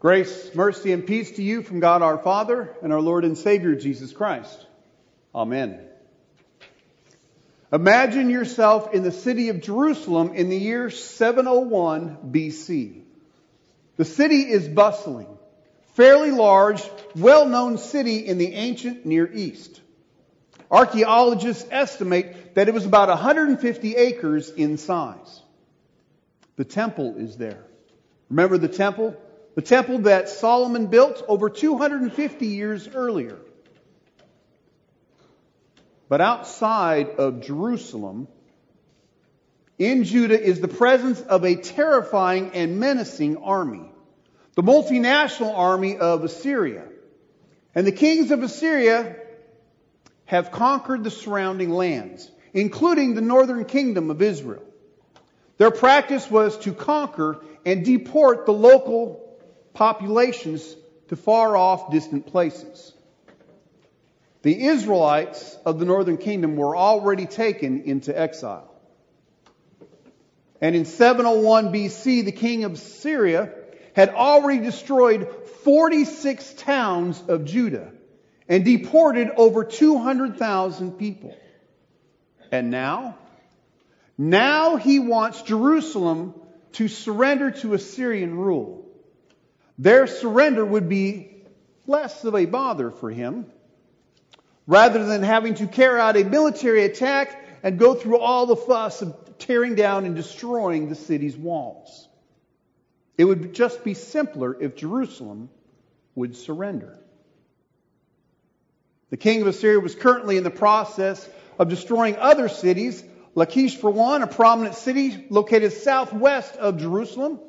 Grace, mercy, and peace to you from God our Father and our Lord and Savior Jesus Christ. Amen. Imagine yourself in the city of Jerusalem in the year 701 BC. The city is bustling, fairly large, well-known city in the ancient Near East. Archaeologists estimate that it was about 150 acres in size. The temple is there. Remember the temple? The temple that Solomon built over 250 years earlier. But outside of Jerusalem, in Judah is the presence of a terrifying and menacing army. The multinational army of Assyria. And the kings of Assyria have conquered the surrounding lands, including the northern kingdom of Israel. Their practice was to conquer and deport the local populations to far off distant places. The Israelites of the northern kingdom were already taken into exile. And in 701 BC, the king of Assyria had already destroyed 46 towns of Judah and deported over 200,000 people. And now, now he wants Jerusalem to surrender to Assyrian rule. Their surrender would be less of a bother for him. Rather than having to carry out a military attack and go through all the fuss of tearing down and destroying the city's walls. It would just be simpler if Jerusalem would surrender. The king of Assyria was currently in the process of destroying other cities. Lachish, for one, a prominent city located southwest of Jerusalem.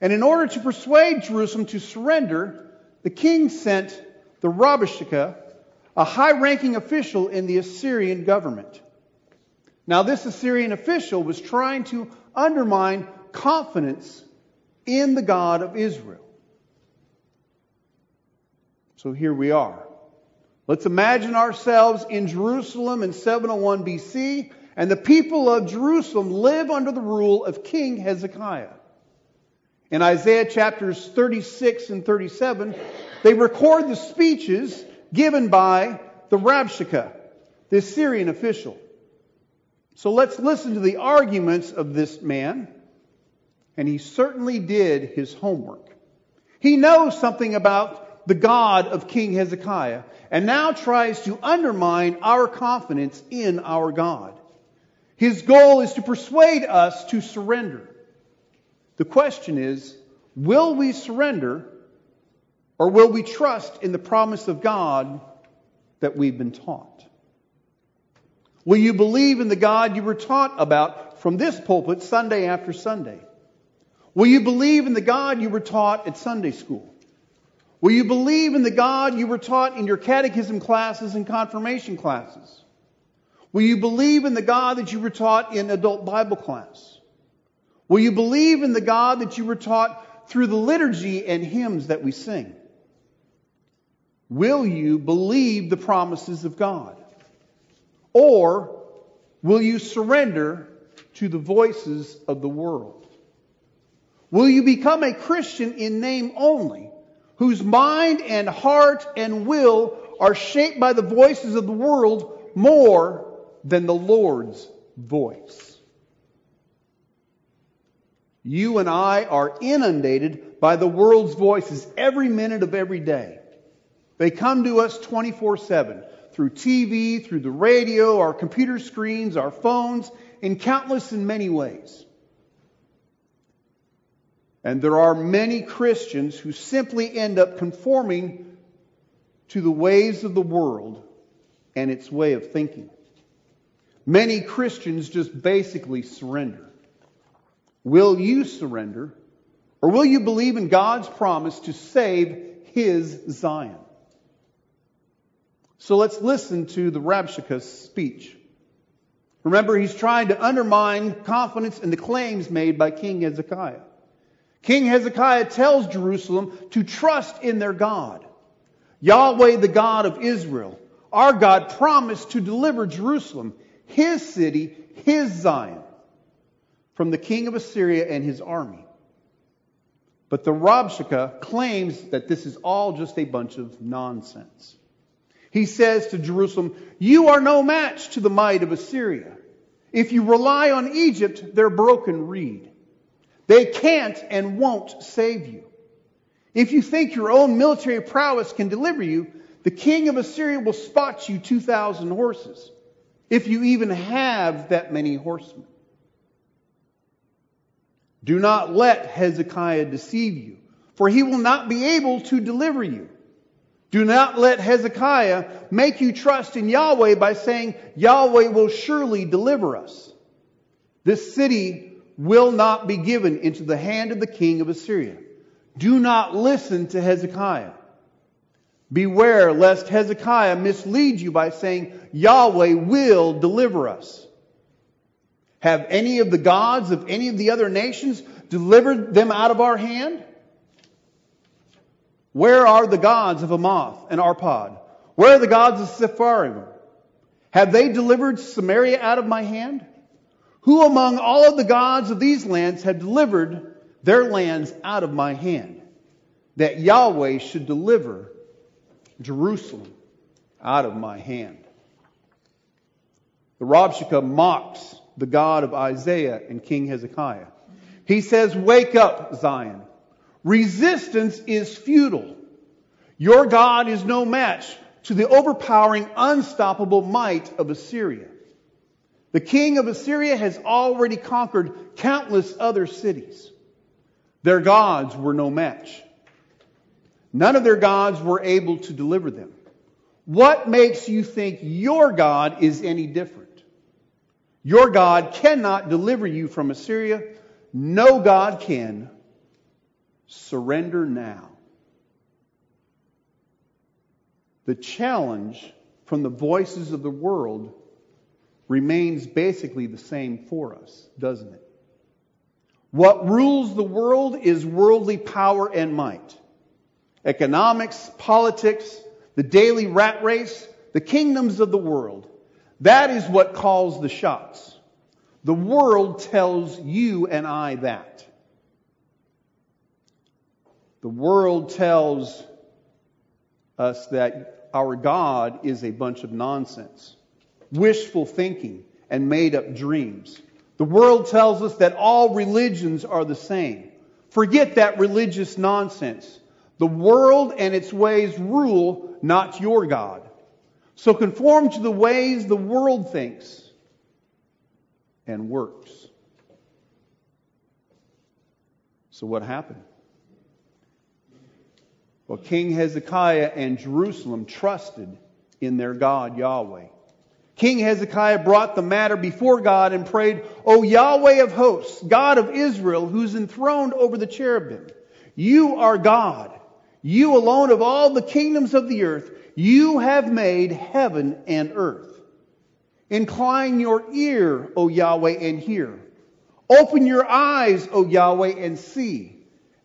And in order to persuade Jerusalem to surrender, the king sent the Rabshakeh, a high ranking official in the Assyrian government. Now, this Assyrian official was trying to undermine confidence in the God of Israel. So here we are. Let's imagine ourselves in Jerusalem in 701 BC, and the people of Jerusalem live under the rule of King Hezekiah. In Isaiah chapters 36 and 37, they record the speeches given by the Rabshakeh, the Assyrian official. So let's listen to the arguments of this man. And he certainly did his homework. He knows something about the God of King Hezekiah and now tries to undermine our confidence in our God. His goal is to persuade us to surrender. The question is, will we surrender or will we trust in the promise of God that we've been taught? Will you believe in the God you were taught about from this pulpit Sunday after Sunday? Will you believe in the God you were taught at Sunday school? Will you believe in the God you were taught in your catechism classes and confirmation classes? Will you believe in the God that you were taught in adult Bible class? Will you believe in the God that you were taught through the liturgy and hymns that we sing? Will you believe the promises of God? Or will you surrender to the voices of the world? Will you become a Christian in name only, whose mind and heart and will are shaped by the voices of the world more than the Lord's voice? You and I are inundated by the world's voices every minute of every day. They come to us 24 7 through TV, through the radio, our computer screens, our phones, in countless and many ways. And there are many Christians who simply end up conforming to the ways of the world and its way of thinking. Many Christians just basically surrender. Will you surrender? Or will you believe in God's promise to save his Zion? So let's listen to the Rabshakeh's speech. Remember, he's trying to undermine confidence in the claims made by King Hezekiah. King Hezekiah tells Jerusalem to trust in their God. Yahweh, the God of Israel. Our God promised to deliver Jerusalem, his city, his Zion from the king of Assyria and his army. But the Rabshakeh claims that this is all just a bunch of nonsense. He says to Jerusalem, You are no match to the might of Assyria. If you rely on Egypt, they're broken reed. They can't and won't save you. If you think your own military prowess can deliver you, the king of Assyria will spot you 2,000 horses, if you even have that many horsemen. Do not let Hezekiah deceive you, for he will not be able to deliver you. Do not let Hezekiah make you trust in Yahweh by saying, Yahweh will surely deliver us. This city will not be given into the hand of the king of Assyria. Do not listen to Hezekiah. Beware lest Hezekiah mislead you by saying, Yahweh will deliver us. Have any of the gods of any of the other nations delivered them out of our hand? Where are the gods of Hamath and Arpad? Where are the gods of Sepharvaim? Have they delivered Samaria out of my hand? Who among all of the gods of these lands have delivered their lands out of my hand? That Yahweh should deliver Jerusalem out of my hand. The Rabshakeh mocks the God of Isaiah and King Hezekiah. He says, Wake up, Zion. Resistance is futile. Your God is no match to the overpowering, unstoppable might of Assyria. The king of Assyria has already conquered countless other cities. Their gods were no match. None of their gods were able to deliver them. What makes you think your God is any different? Your God cannot deliver you from Assyria. No God can. Surrender now. The challenge from the voices of the world remains basically the same for us, doesn't it? What rules the world is worldly power and might. Economics, politics, the daily rat race, the kingdoms of the world. That is what calls the shots. The world tells you and I that. The world tells us that our God is a bunch of nonsense, wishful thinking, and made up dreams. The world tells us that all religions are the same. Forget that religious nonsense. The world and its ways rule, not your God. So conform to the ways the world thinks and works. So what happened? Well, King Hezekiah and Jerusalem trusted in their God, Yahweh. King Hezekiah brought the matter before God and prayed, O Yahweh of hosts, God of Israel, who's enthroned over the cherubim, you are God. You alone of all the kingdoms of the earth, you have made heaven and earth. Incline your ear, O Yahweh, and hear. Open your eyes, O Yahweh, and see,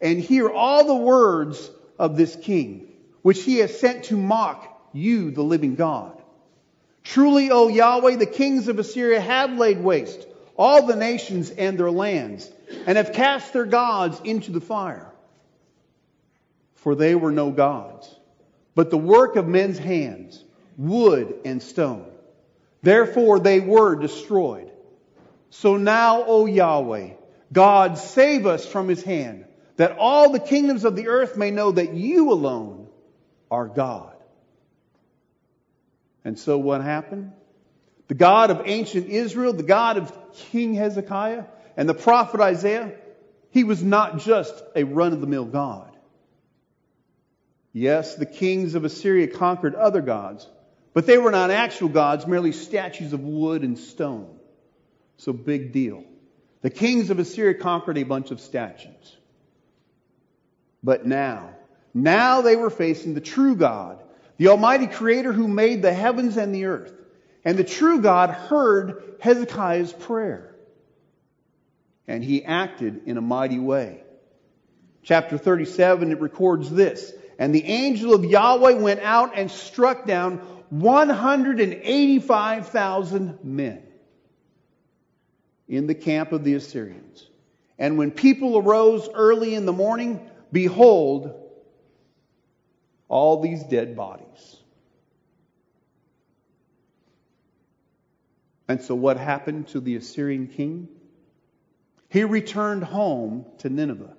and hear all the words of this king, which he has sent to mock you, the living God. Truly, O Yahweh, the kings of Assyria have laid waste all the nations and their lands, and have cast their gods into the fire. For they were no gods but the work of men's hands, wood and stone. Therefore they were destroyed. So now, O Yahweh, God, save us from his hand, that all the kingdoms of the earth may know that you alone are God. And so what happened? The God of ancient Israel, the God of King Hezekiah, and the prophet Isaiah, he was not just a run of the mill God. Yes, the kings of Assyria conquered other gods, but they were not actual gods, merely statues of wood and stone. So big deal. The kings of Assyria conquered a bunch of statues. But now, now they were facing the true God, the Almighty Creator who made the heavens and the earth. And the true God heard Hezekiah's prayer. And he acted in a mighty way. Chapter 37, it records this. And the angel of Yahweh went out and struck down 185,000 men in the camp of the Assyrians. And when people arose early in the morning, Behold, all these dead bodies. And so, what happened to the Assyrian king? He returned home to Nineveh.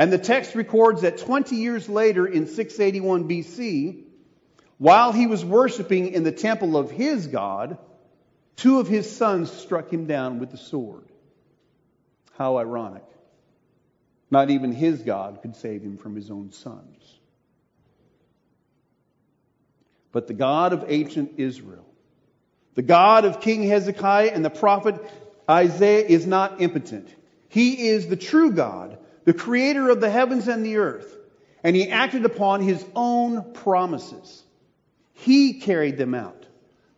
And the text records that 20 years later, in 681 BC, while he was worshiping in the temple of his God, two of his sons struck him down with the sword. How ironic. Not even his God could save him from his own sons. But the God of ancient Israel, the God of King Hezekiah and the prophet Isaiah is not impotent. He is the true God, the creator of the heavens and the earth, and he acted upon his own promises. He carried them out.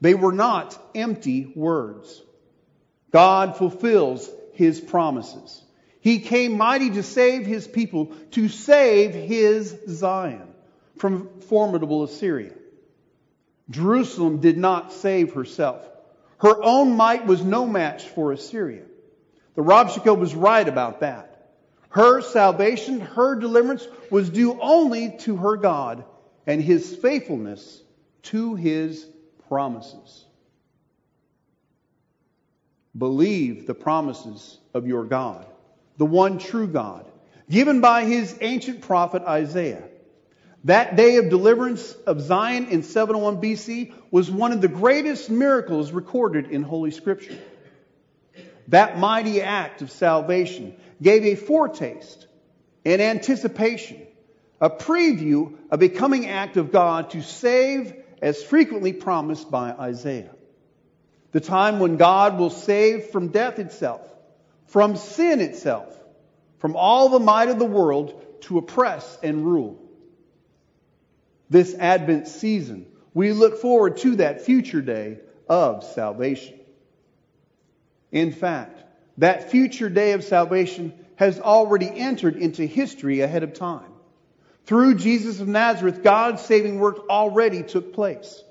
They were not empty words. God fulfills his promises. He came mighty to save his people, to save his Zion from formidable Assyria. Jerusalem did not save herself. Her own might was no match for Assyria. The Rabshakeh was right about that. Her salvation, her deliverance was due only to her God and his faithfulness to his promises. Believe the promises of your God, the one true God, given by his ancient prophet Isaiah. That day of deliverance of Zion in 701 BC was one of the greatest miracles recorded in Holy Scripture. That mighty act of salvation gave a foretaste, an anticipation, a preview of a coming act of God to save as frequently promised by Isaiah. The time when God will save from death itself, from sin itself, from all the might of the world to oppress and rule this Advent season, we look forward to that future day of salvation. In fact, that future day of salvation has already entered into history ahead of time. Through Jesus of Nazareth, God's saving work already took place.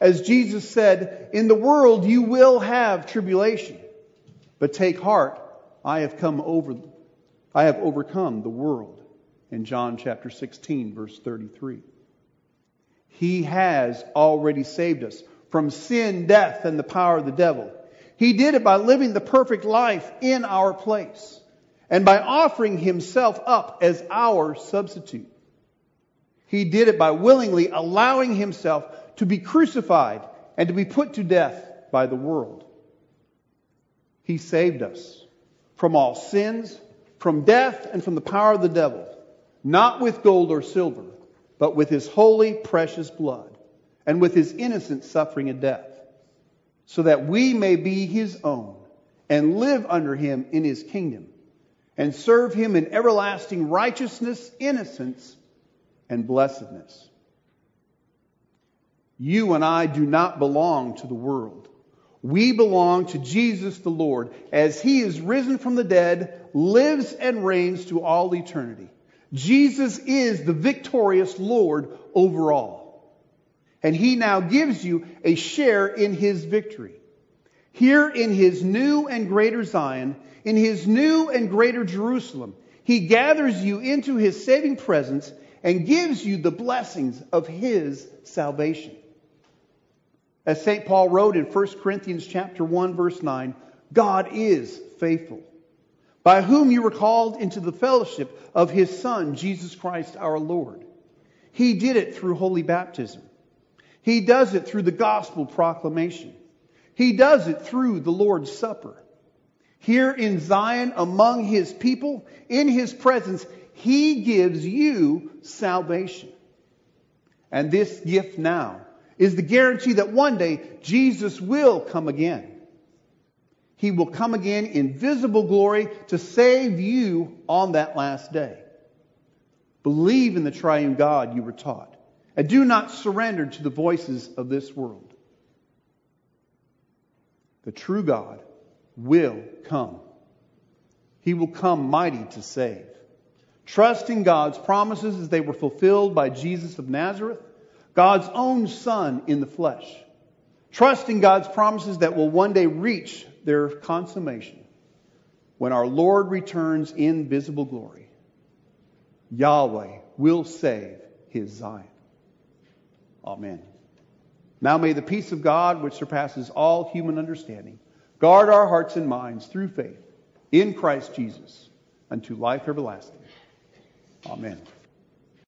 As Jesus said, In the world you will have tribulation, but take heart, I have come over, I have overcome the world. In John chapter 16, verse 33. He has already saved us from sin, death, and the power of the devil. He did it by living the perfect life in our place and by offering himself up as our substitute. He did it by willingly allowing himself to be crucified and to be put to death by the world. He saved us from all sins, from death, and from the power of the devil, not with gold or silver but with his holy, precious blood, and with his innocent suffering and death, so that we may be his own and live under him in his kingdom, and serve him in everlasting righteousness, innocence, and blessedness. You and I do not belong to the world. We belong to Jesus the Lord, as he is risen from the dead, lives and reigns to all eternity. Jesus is the victorious Lord over all. And he now gives you a share in his victory. Here in his new and greater Zion, in his new and greater Jerusalem, he gathers you into his saving presence and gives you the blessings of his salvation. As St. Paul wrote in 1 Corinthians chapter 1 verse 9, God is faithful by whom you were called into the fellowship of his Son, Jesus Christ our Lord. He did it through holy baptism. He does it through the gospel proclamation. He does it through the Lord's Supper. Here in Zion, among his people, in his presence, he gives you salvation. And this gift now is the guarantee that one day Jesus will come again. He will come again in visible glory to save you on that last day. Believe in the triune God you were taught, and do not surrender to the voices of this world. The true God will come. He will come mighty to save. Trust in God's promises as they were fulfilled by Jesus of Nazareth, God's own Son in the flesh. Trust in God's promises that will one day reach their consummation when our Lord returns in visible glory. Yahweh will save his Zion. Amen. Now may the peace of God, which surpasses all human understanding, guard our hearts and minds through faith in Christ Jesus unto life everlasting. Amen.